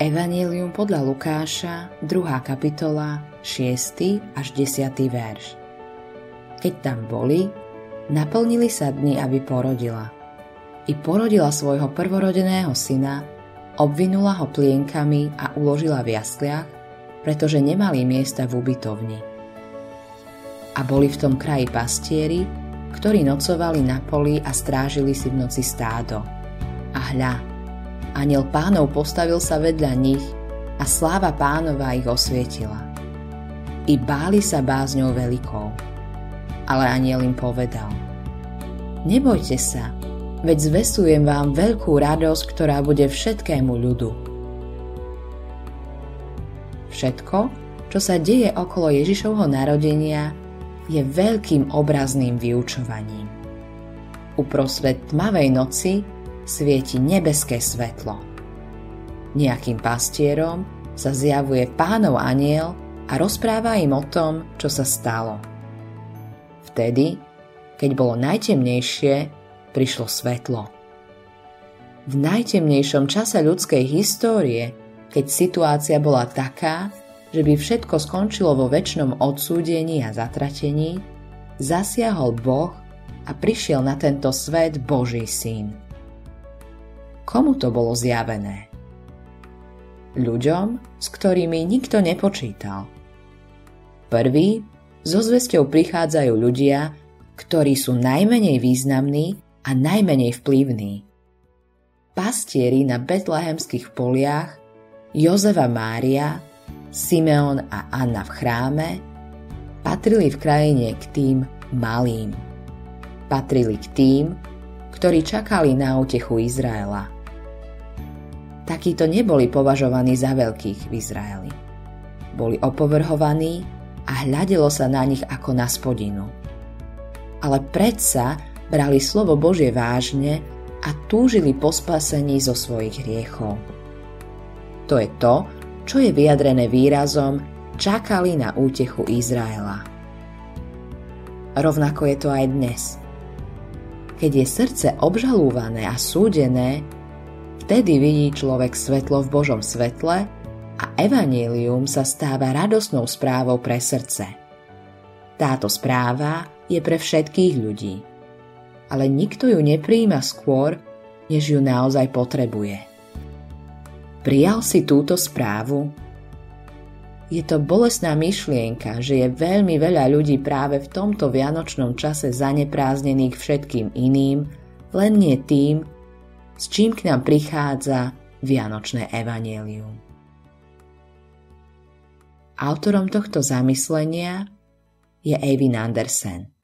Evangelium podľa Lukáša, 2. kapitola, 6. až 10. verš. Keď tam boli, naplnili sa dni, aby porodila. I porodila svojho prvorodeného syna, obvinula ho plienkami a uložila v jasliach, pretože nemali miesta v ubytovni. A boli v tom kraji pastieri, ktorí nocovali na poli a strážili si v noci stádo. A hľa, Aniel pánov postavil sa vedľa nich a sláva pánova ich osvietila. I báli sa bázňou veľkou. Ale aniel im povedal, nebojte sa, veď zvestujem vám veľkú radosť, ktorá bude všetkému ľudu. Všetko, čo sa deje okolo Ježišovho narodenia, je veľkým obrazným vyučovaním. Uprostred tmavej noci svieti nebeské svetlo. Nejakým pastierom sa zjavuje pánov aniel a rozpráva im o tom, čo sa stalo. Vtedy, keď bolo najtemnejšie, prišlo svetlo. V najtemnejšom čase ľudskej histórie, keď situácia bola taká, že by všetko skončilo vo väčšnom odsúdení a zatratení, zasiahol Boh a prišiel na tento svet Boží syn. Komu to bolo zjavené? Ľuďom, s ktorými nikto nepočítal. Prvý so zvesťou prichádzajú ľudia, ktorí sú najmenej významní a najmenej vplyvní. Pastieri na betlehemských poliach, Jozefa Mária, Simeon a Anna v chráme patrili v krajine k tým malým. Patrili k tým, ktorí čakali na útechu Izraela takíto neboli považovaní za veľkých v Izraeli. Boli opovrhovaní a hľadelo sa na nich ako na spodinu. Ale predsa brali slovo Božie vážne a túžili po spasení zo svojich hriechov. To je to, čo je vyjadrené výrazom čakali na útechu Izraela. Rovnako je to aj dnes. Keď je srdce obžalúvané a súdené, Vtedy vidí človek svetlo v Božom svetle a evanílium sa stáva radosnou správou pre srdce. Táto správa je pre všetkých ľudí, ale nikto ju nepríjima skôr, než ju naozaj potrebuje. Prijal si túto správu? Je to bolestná myšlienka, že je veľmi veľa ľudí práve v tomto vianočnom čase zanepráznených všetkým iným, len nie tým, s čím k nám prichádza Vianočné evanielium. Autorom tohto zamyslenia je Eivin Andersen.